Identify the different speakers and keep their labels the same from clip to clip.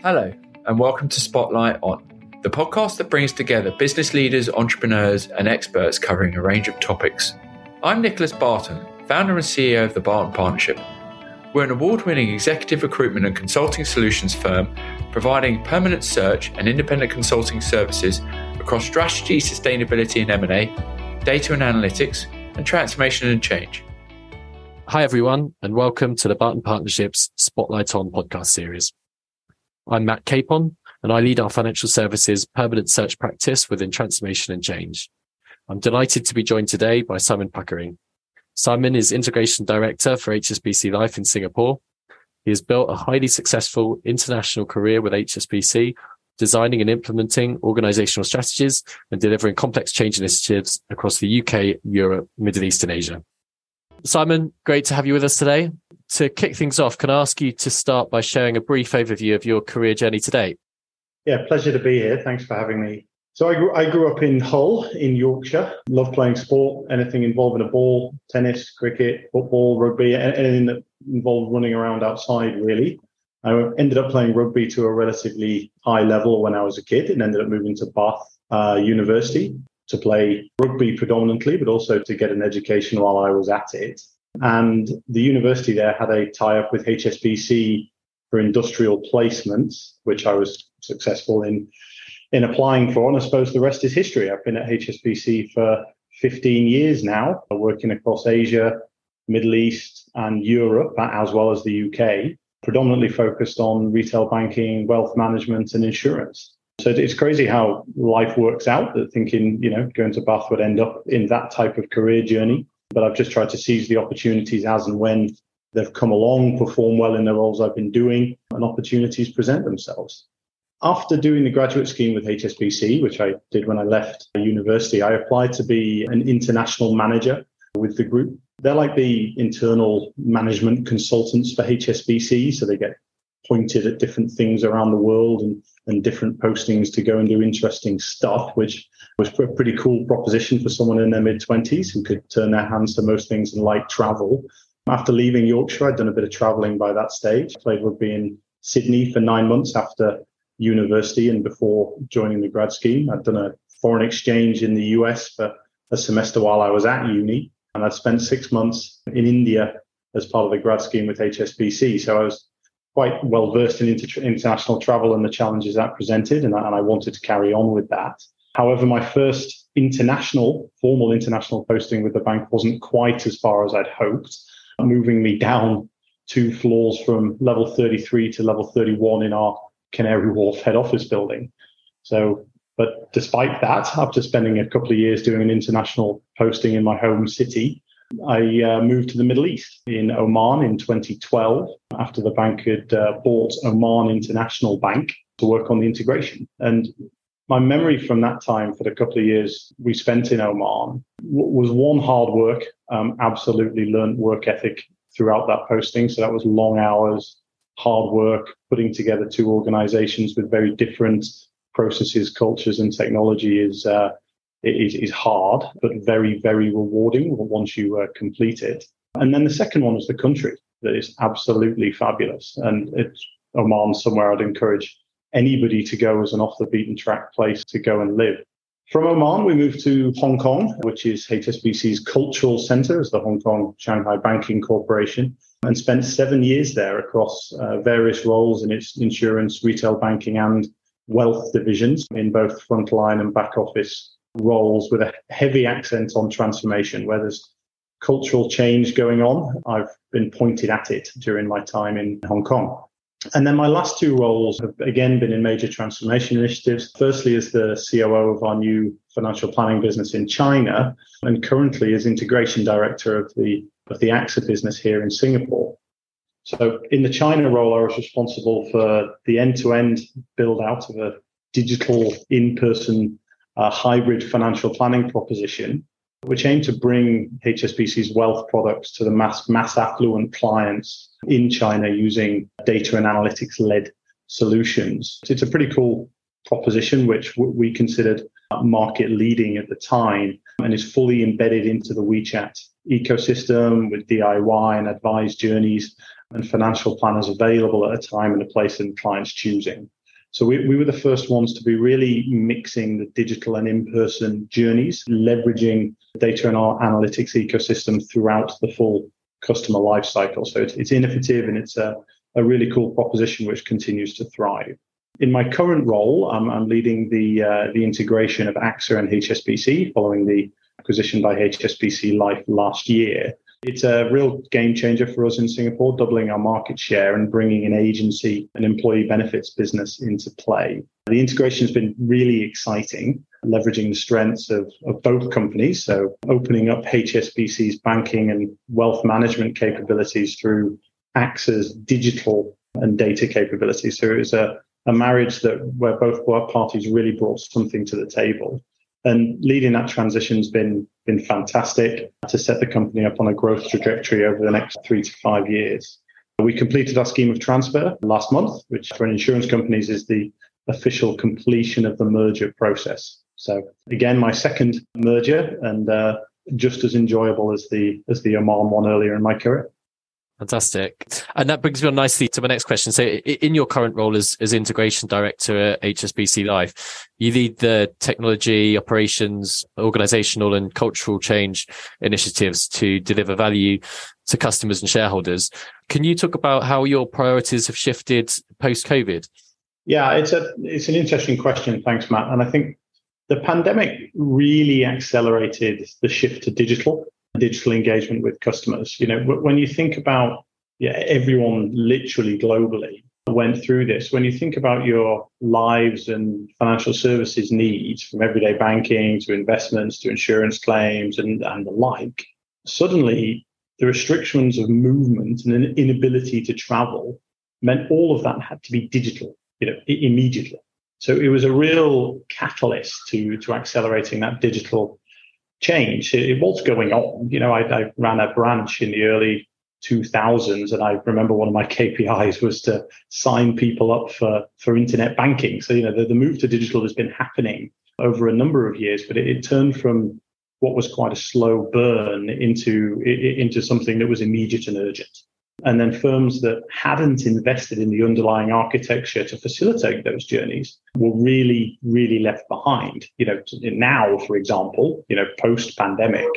Speaker 1: Hello, and welcome to Spotlight On, the podcast that brings together business leaders, entrepreneurs, and experts covering a range of topics. I'm Nicholas Barton, founder and CEO of the Barton Partnership. We're an award winning executive recruitment and consulting solutions firm providing permanent search and independent consulting services across strategy, sustainability and M&A, data and analytics, and transformation and change.
Speaker 2: Hi, everyone, and welcome to the Barton Partnership's Spotlight On podcast series. I'm Matt Capon, and I lead our financial services permanent search practice within transformation and change. I'm delighted to be joined today by Simon Puckering. Simon is integration director for HSBC Life in Singapore. He has built a highly successful international career with HSBC, designing and implementing organizational strategies and delivering complex change initiatives across the UK, Europe, Middle East, and Asia. Simon, great to have you with us today to kick things off, can I ask you to start by sharing a brief overview of your career journey to date?
Speaker 3: Yeah, pleasure to be here. Thanks for having me. So I grew, I grew up in Hull in Yorkshire. Love playing sport, anything involving a ball, tennis, cricket, football, rugby, anything that involved running around outside, really. I ended up playing rugby to a relatively high level when I was a kid and ended up moving to Bath uh, University to play rugby predominantly, but also to get an education while I was at it. And the university there had a tie up with HSBC for industrial placements, which I was successful in in applying for. And I suppose the rest is history. I've been at HSBC for 15 years now, working across Asia, Middle East, and Europe, uh, as well as the UK, predominantly focused on retail banking, wealth management, and insurance. So it's crazy how life works out that thinking, you know, going to Bath would end up in that type of career journey but I've just tried to seize the opportunities as and when they've come along, perform well in the roles I've been doing, and opportunities present themselves. After doing the graduate scheme with HSBC, which I did when I left university, I applied to be an international manager with the group. They're like the internal management consultants for HSBC. So they get pointed at different things around the world and, and different postings to go and do interesting stuff, which was a pretty cool proposition for someone in their mid 20s who could turn their hands to most things and like travel. After leaving Yorkshire, I'd done a bit of traveling by that stage. I Played rugby in Sydney for nine months after university and before joining the grad scheme. I'd done a foreign exchange in the US for a semester while I was at uni. And I'd spent six months in India as part of the grad scheme with HSBC. So I was quite well versed in inter- international travel and the challenges that presented, and I, and I wanted to carry on with that. However, my first international, formal international posting with the bank wasn't quite as far as I'd hoped, moving me down two floors from level 33 to level 31 in our Canary Wharf head office building. So, but despite that, after spending a couple of years doing an international posting in my home city, I uh, moved to the Middle East in Oman in 2012 after the bank had uh, bought Oman International Bank to work on the integration. And my memory from that time for the couple of years we spent in Oman was one hard work, um, absolutely learned work ethic throughout that posting. So that was long hours, hard work, putting together two organizations with very different processes, cultures, and technology is. Uh, is, is hard, but very, very rewarding once you uh, complete it. And then the second one is the country that is absolutely fabulous. And it's Oman somewhere I'd encourage anybody to go as an off the beaten track place to go and live. From Oman, we moved to Hong Kong, which is HSBC's cultural center as the Hong Kong Shanghai Banking Corporation, and spent seven years there across uh, various roles in its insurance, retail banking, and wealth divisions in both frontline and back office roles with a heavy accent on transformation, where there's cultural change going on. I've been pointed at it during my time in Hong Kong. And then my last two roles have again been in major transformation initiatives. Firstly, as the COO of our new financial planning business in China, and currently as integration director of the of the AXA business here in Singapore. So in the China role, I was responsible for the end-to-end build out of a digital in-person a hybrid financial planning proposition, which aimed to bring HSBC's wealth products to the mass, mass affluent clients in China using data and analytics led solutions. It's a pretty cool proposition, which we considered market leading at the time and is fully embedded into the WeChat ecosystem with DIY and advised journeys and financial planners available at a time and a place in clients' choosing. So we, we were the first ones to be really mixing the digital and in-person journeys, leveraging data and our analytics ecosystem throughout the full customer life cycle. So it's, it's innovative and it's a, a really cool proposition which continues to thrive. In my current role, I'm, I'm leading the uh, the integration of AXA and HSBC following the acquisition by HSBC Life last year. It's a real game changer for us in Singapore, doubling our market share and bringing an agency and employee benefits business into play. The integration has been really exciting, leveraging the strengths of, of both companies. So, opening up HSBC's banking and wealth management capabilities through AXA's digital and data capabilities. So, it was a, a marriage that where both parties really brought something to the table. And leading that transition has been been fantastic to set the company up on a growth trajectory over the next three to five years. We completed our scheme of transfer last month, which for insurance companies is the official completion of the merger process. So again, my second merger and uh, just as enjoyable as the as the Oman one earlier in my career.
Speaker 2: Fantastic. And that brings me on nicely to my next question. So in your current role as, as integration director at HSBC Life, you lead the technology, operations, organizational and cultural change initiatives to deliver value to customers and shareholders. Can you talk about how your priorities have shifted post COVID?
Speaker 3: Yeah, it's a it's an interesting question. Thanks, Matt. And I think the pandemic really accelerated the shift to digital digital engagement with customers. You know, when you think about yeah, everyone literally globally went through this. When you think about your lives and financial services needs from everyday banking to investments to insurance claims and, and the like, suddenly the restrictions of movement and an inability to travel meant all of that had to be digital, you know, immediately. So it was a real catalyst to, to accelerating that digital change. It, it was going on. You know, I, I ran a branch in the early 2000s, and I remember one of my KPIs was to sign people up for for internet banking. So you know, the, the move to digital has been happening over a number of years, but it, it turned from what was quite a slow burn into into something that was immediate and urgent. And then firms that hadn't invested in the underlying architecture to facilitate those journeys were really, really left behind. You know, now, for example, you know, post pandemic,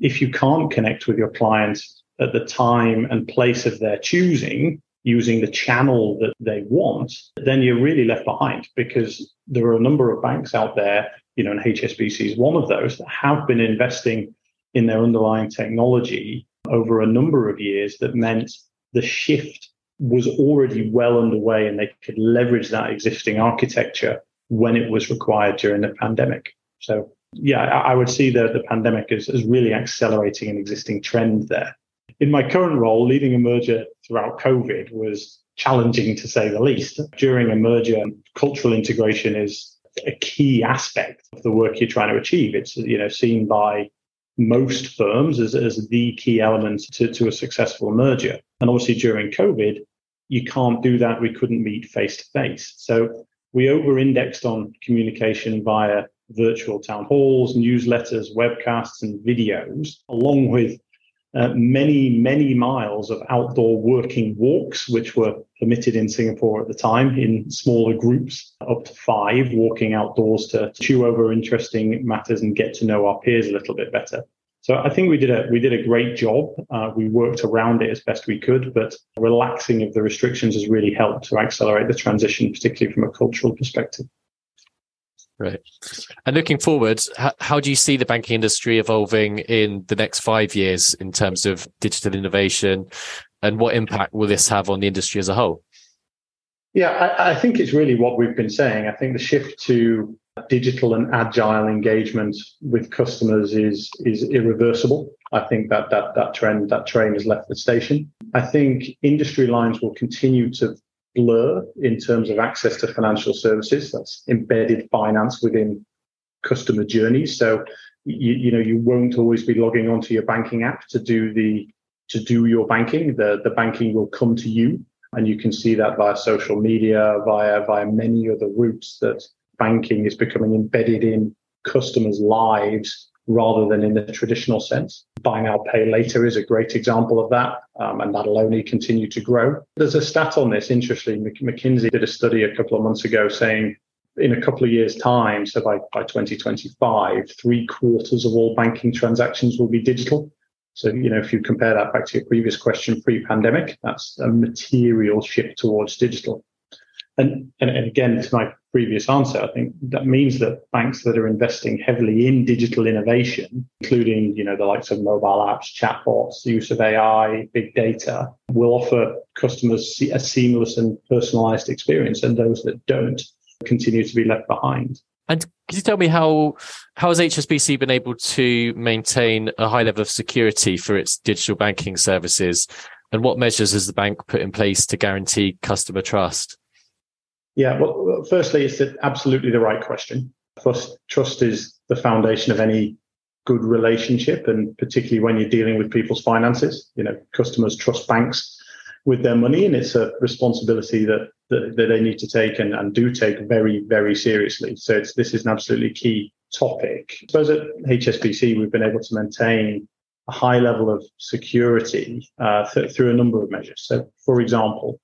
Speaker 3: if you can't connect with your clients at the time and place of their choosing, using the channel that they want, then you're really left behind because there are a number of banks out there, you know, and HSBC is one of those that have been investing in their underlying technology over a number of years that meant the shift was already well underway and they could leverage that existing architecture when it was required during the pandemic. So, yeah, I, would see the, the pandemic as, as really accelerating an existing trend there. In my current role, leading a merger throughout COVID was challenging to say the least. During a merger, cultural integration is a key aspect of the work you're trying to achieve. It's you know seen by most firms as, as the key element to, to a successful merger. And obviously during COVID, you can't do that. We couldn't meet face to face. So we over indexed on communication via virtual town halls, newsletters, webcasts, and videos, along with uh, many, many miles of outdoor working walks, which were permitted in Singapore at the time in smaller groups, up to five, walking outdoors to chew over interesting matters and get to know our peers a little bit better. So I think we did a we did a great job. Uh, we worked around it as best we could, but relaxing of the restrictions has really helped to accelerate the transition, particularly from a cultural perspective.
Speaker 2: Right. And looking forward, how, how, do you see the banking industry evolving in the next five years in terms of digital innovation? And what impact will this have on the industry as a whole?
Speaker 3: Yeah, I, I think it's really what we've been saying. I think the shift to digital and agile engagement with customers is is irreversible. I think that that that trend, that train has left the station. I think industry lines will continue to blur in terms of access to financial services. That's embedded finance within customer journeys. So you, you know you won't always be logging onto your banking app to do the to do your banking. The the banking will come to you, and you can see that via social media, via via many other routes that banking is becoming embedded in customers' lives rather than in the traditional sense. Buy now, pay later is a great example of that, um, and that'll only continue to grow. There's a stat on this, interestingly. McKinsey did a study a couple of months ago saying in a couple of years' time, so by, by 2025, three quarters of all banking transactions will be digital. So, you know, if you compare that back to your previous question pre pandemic, that's a material shift towards digital. And, and, and again, to my previous answer, I think that means that banks that are investing heavily in digital innovation, including you know the likes of mobile apps, chatbots, the use of AI, big data, will offer customers a seamless and personalized experience, and those that don't continue to be left behind.
Speaker 2: And could you tell me how how has HSBC been able to maintain a high level of security for its digital banking services, and what measures has the bank put in place to guarantee customer trust?
Speaker 3: Yeah, well, firstly, it's absolutely the right question. First, trust is the foundation of any good relationship, and particularly when you're dealing with people's finances. You know, customers trust banks with their money, and it's a responsibility that that, that they need to take and, and do take very, very seriously. So this is an absolutely key topic. I suppose at HSBC, we've been able to maintain a high level of security uh, th- through a number of measures. So, for example,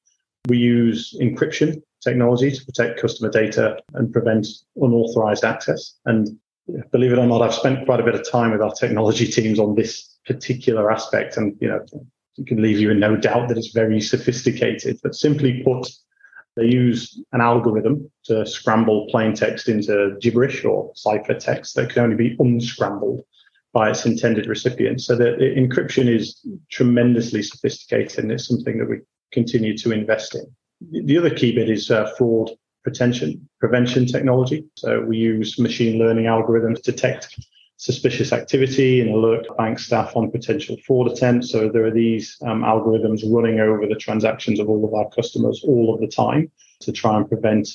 Speaker 3: we use encryption technology to protect customer data and prevent unauthorized access. And believe it or not, I've spent quite a bit of time with our technology teams on this particular aspect. And, you know, it can leave you in no doubt that it's very sophisticated. But simply put, they use an algorithm to scramble plain text into gibberish or cipher text that can only be unscrambled by its intended recipient. So the, the encryption is tremendously sophisticated and it's something that we continue to invest in. The other key bit is uh, fraud prevention, prevention technology. So we use machine learning algorithms to detect suspicious activity and alert bank staff on potential fraud attempts. So there are these um, algorithms running over the transactions of all of our customers all of the time to try and prevent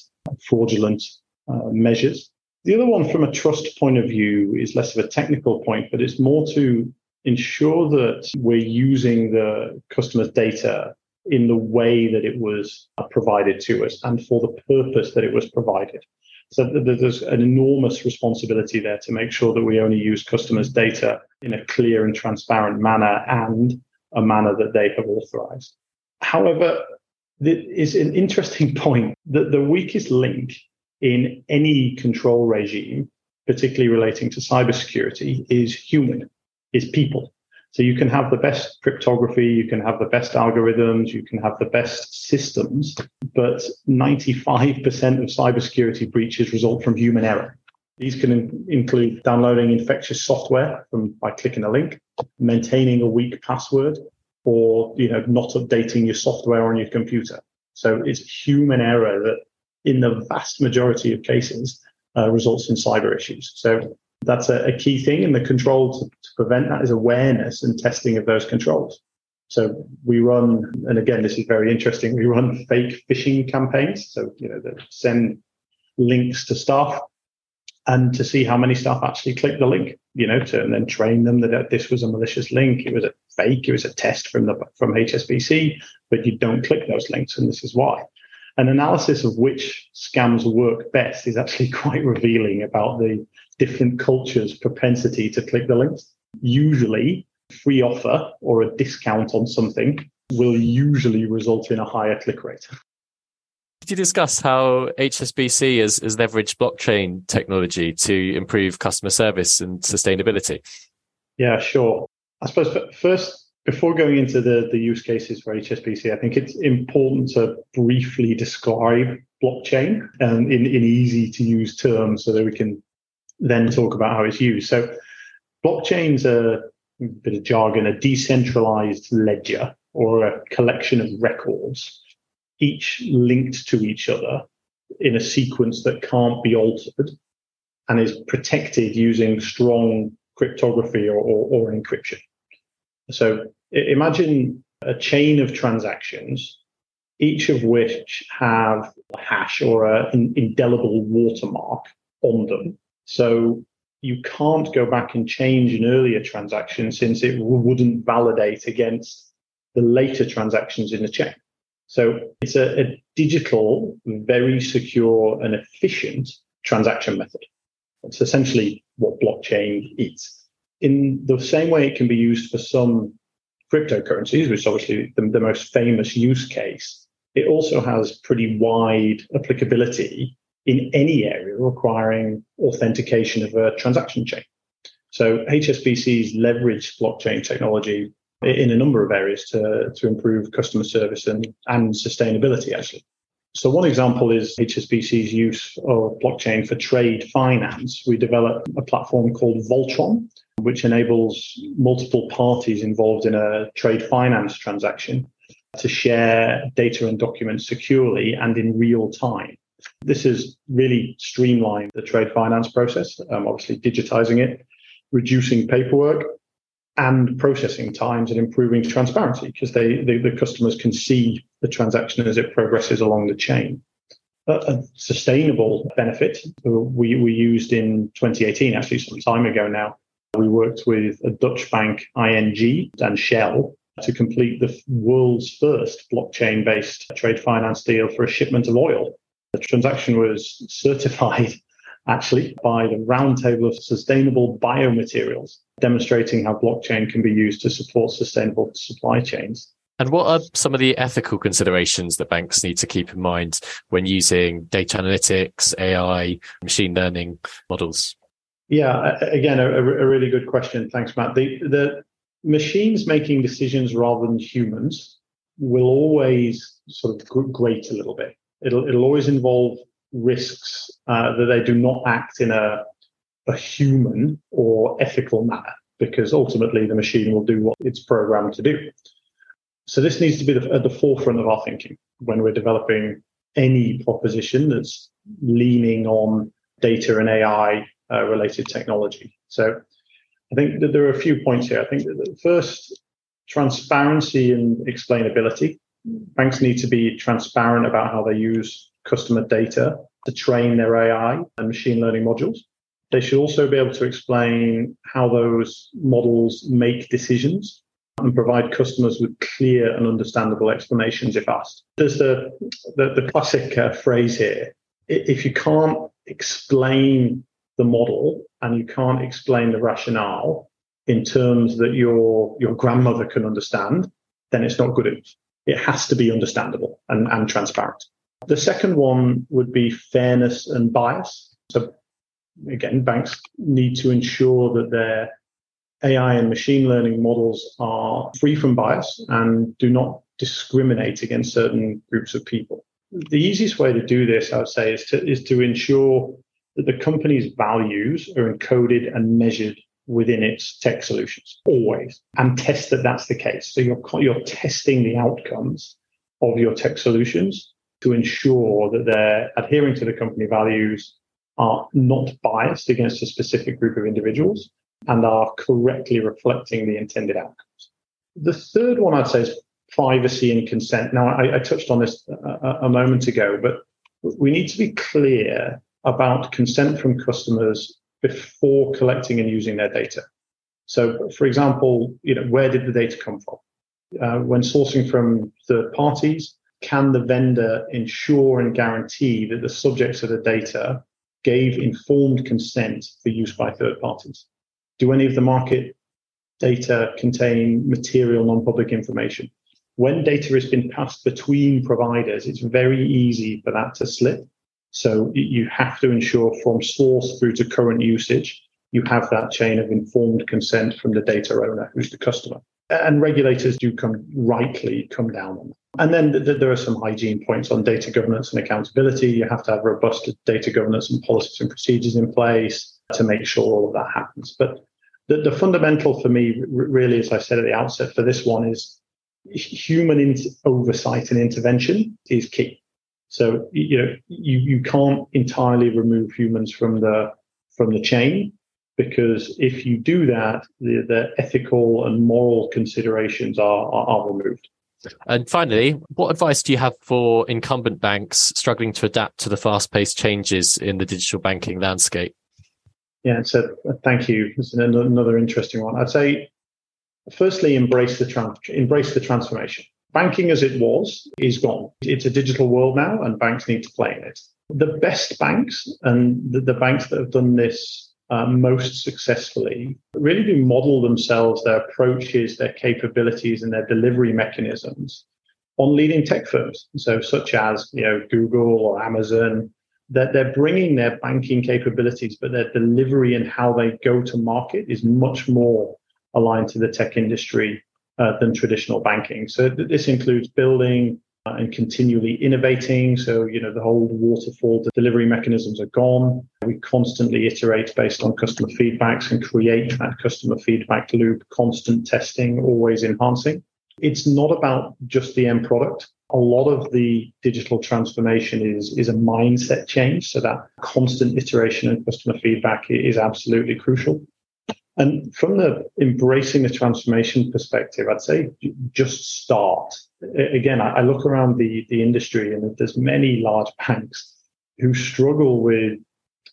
Speaker 3: fraudulent uh, measures. The other one from a trust point of view is less of a technical point, but it's more to ensure that we're using the customer's data in the way that it was uh, provided to us and for the purpose that it was provided. So there's an enormous responsibility there to make sure that we only use customers' data in a clear and transparent manner and a manner that they have authorized. However, it is an interesting point that the weakest link in any control regime, particularly relating to cybersecurity, is human, is people. So you can have the best cryptography, you can have the best algorithms, you can have the best systems, but 95% of cybersecurity breaches result from human error. These can in- include downloading infectious software from by clicking a link, maintaining a weak password, or you know not updating your software on your computer. So it's human error that, in the vast majority of cases, uh, results in cyber issues. So that's a, a key thing. And the control to, to prevent that is awareness and testing of those controls. So we run, and again, this is very interesting. We run fake phishing campaigns. So, you know, that send links to staff and to see how many staff actually click the link, you know, to, and then train them that this was a malicious link. It was a fake. It was a test from the, from HSBC, but you don't click those links. And this is why. An analysis of which scams work best is actually quite revealing about the different cultures' propensity to click the links. Usually, free offer or a discount on something will usually result in a higher click rate.
Speaker 2: Could you discuss how HSBC has, has leveraged blockchain technology to improve customer service and sustainability?
Speaker 3: Yeah, sure. I suppose first, before going into the, the use cases for HSBC, I think it's important to briefly describe blockchain um, in, in easy to use terms so that we can then talk about how it's used. So blockchain's are a bit of jargon, a decentralized ledger or a collection of records, each linked to each other in a sequence that can't be altered and is protected using strong cryptography or, or, or encryption. So imagine a chain of transactions, each of which have a hash or an indelible watermark on them so you can't go back and change an earlier transaction since it wouldn't validate against the later transactions in the chain. So it's a, a digital, very secure and efficient transaction method. It's essentially what blockchain is. In the same way, it can be used for some cryptocurrencies, which is obviously the, the most famous use case. It also has pretty wide applicability in any area requiring authentication of a transaction chain. So HSBC's leveraged blockchain technology in a number of areas to, to improve customer service and, and sustainability, actually. So one example is HSBC's use of blockchain for trade finance. We developed a platform called Voltron, which enables multiple parties involved in a trade finance transaction to share data and documents securely and in real time. This has really streamlined the trade finance process, um, obviously digitizing it, reducing paperwork and processing times and improving transparency because they, the customers can see the transaction as it progresses along the chain. A, a sustainable benefit we, we used in 2018, actually some time ago now. We worked with a Dutch bank, ING, and Shell to complete the world's first blockchain based trade finance deal for a shipment of oil. The transaction was certified actually by the Roundtable of Sustainable Biomaterials, demonstrating how blockchain can be used to support sustainable supply chains.
Speaker 2: And what are some of the ethical considerations that banks need to keep in mind when using data analytics, AI, machine learning models?
Speaker 3: Yeah, again, a, a really good question. Thanks, Matt. The, the machines making decisions rather than humans will always sort of grate a little bit. It'll, it'll always involve risks uh, that they do not act in a, a human or ethical manner because ultimately the machine will do what it's programmed to do. So this needs to be the, at the forefront of our thinking when we're developing any proposition that's leaning on data and AI uh, related technology. So I think that there are a few points here. I think that first, transparency and explainability. Banks need to be transparent about how they use customer data to train their AI and machine learning modules. They should also be able to explain how those models make decisions and provide customers with clear and understandable explanations if asked. There's the, the, the classic uh, phrase here if you can't explain the model and you can't explain the rationale in terms that your, your grandmother can understand, then it's not good enough. It has to be understandable and, and transparent. The second one would be fairness and bias. So again, banks need to ensure that their AI and machine learning models are free from bias and do not discriminate against certain groups of people. The easiest way to do this, I would say, is to, is to ensure that the company's values are encoded and measured within its tech solutions always and test that that's the case. So you're, you're testing the outcomes of your tech solutions to ensure that they're adhering to the company values, are not biased against a specific group of individuals, and are correctly reflecting the intended outcomes. The third one I'd say is privacy and consent. Now, I, I touched on this a, a moment ago, but we need to be clear about consent from customers before collecting and using their data. So, for example, you know, where did the data come from? Uh, when sourcing from third parties, can the vendor ensure and guarantee that the subjects of the data gave informed consent for use by third parties? Do any of the market data contain material non-public information? When data has been passed between providers, it's very easy for that to slip. So you have to ensure from source through to current usage, you have that chain of informed consent from the data owner, who's the customer. And regulators do come rightly come down on that. And then th- th- there are some hygiene points on data governance and accountability. You have to have robust data governance and policies and procedures in place to make sure all of that happens. But the, the fundamental for me, r- really, as I said at the outset for this one, is human in- oversight and intervention is key. So you know you, you can't entirely remove humans from the from the chain because if you do that, the, the ethical and moral considerations are, are, are removed.
Speaker 2: And finally, what advice do you have for incumbent banks struggling to adapt to the fast paced changes in the digital banking landscape?
Speaker 3: Yeah, so uh, thank you. It's another interesting one. I'd say, firstly, embrace the trans- embrace the transformation. Banking as it was is gone. It's a digital world now, and banks need to play in it. The best banks and the, the banks that have done this uh, most successfully really do model themselves, their approaches, their capabilities, and their delivery mechanisms on leading tech firms. So, such as you know Google or Amazon, that they're bringing their banking capabilities, but their delivery and how they go to market is much more aligned to the tech industry uh, than traditional banking. So th- this includes building uh, and continually innovating. So you know the whole waterfall the delivery mechanisms are gone. We constantly iterate based on customer feedbacks and create that customer feedback loop, constant testing, always enhancing. It's not about just the end product. A lot of the digital transformation is, is a mindset change. So that constant iteration and customer feedback is absolutely crucial. And from the embracing the transformation perspective, I'd say just start. Again, I look around the, the industry and there's many large banks who struggle with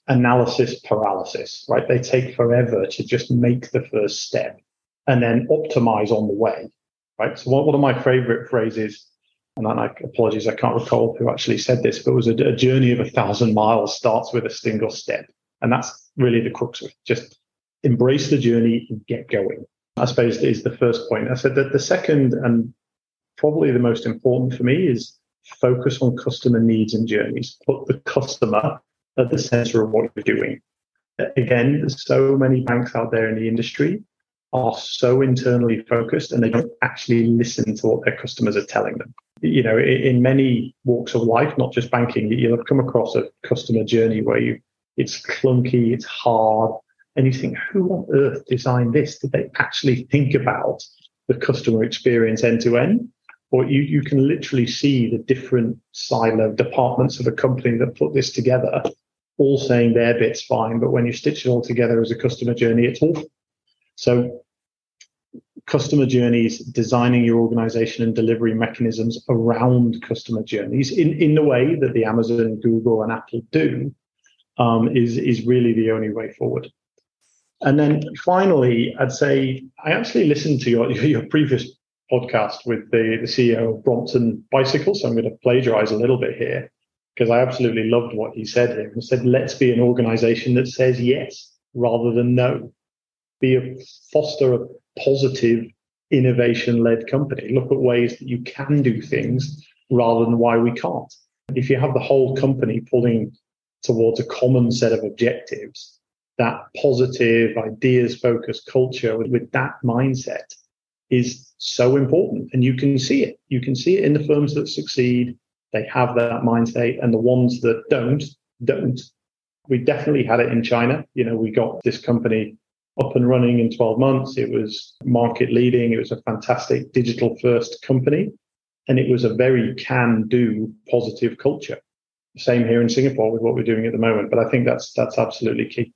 Speaker 3: analysis paralysis, right? They take forever to just make the first step and then optimize on the way right? So one, one of my favorite phrases, and I apologies, I can't recall who actually said this, but it was a, a journey of a thousand miles starts with a single step. And that's really the crux of it. Just embrace the journey and get going. I suppose is the first point. I said that the second and probably the most important for me is focus on customer needs and journeys. Put the customer at the center of what you're doing. Again, so many banks out there in the industry are so internally focused and they don't actually listen to what their customers are telling them. You know, in many walks of life, not just banking, you'll have come across a customer journey where you it's clunky, it's hard, and you think, who on earth designed this? Did they actually think about the customer experience end to end? Or you, you can literally see the different silo departments of a company that put this together, all saying their bit's fine, but when you stitch it all together as a customer journey, it's awful. So customer journeys, designing your organization and delivery mechanisms around customer journeys in, in the way that the Amazon, Google, and Apple do um, is, is really the only way forward. And then finally, I'd say I actually listened to your, your previous podcast with the, the CEO of Brompton Bicycle. So I'm going to plagiarize a little bit here because I absolutely loved what he said here. He said, let's be an organization that says yes rather than no. Be a foster a positive innovation led company. Look at ways that you can do things rather than why we can't. If you have the whole company pulling towards a common set of objectives, that positive, ideas focused culture with, with that mindset is so important. And you can see it. You can see it in the firms that succeed. They have that mindset, and the ones that don't, don't. We definitely had it in China. You know, we got this company up and running in 12 months. It was market leading. It was a fantastic digital first company. And it was a very can do positive culture. Same here in Singapore with what we're doing at the moment. But I think that's, that's absolutely key.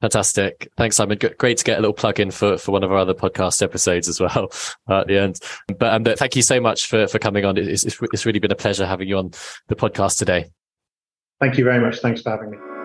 Speaker 2: Fantastic. Thanks, Simon. Great to get a little plug in for, for one of our other podcast episodes as well uh, at the end. But, um, thank you so much for, for coming on. It's, it's, it's really been a pleasure having you on the podcast today.
Speaker 3: Thank you very much. Thanks for having me.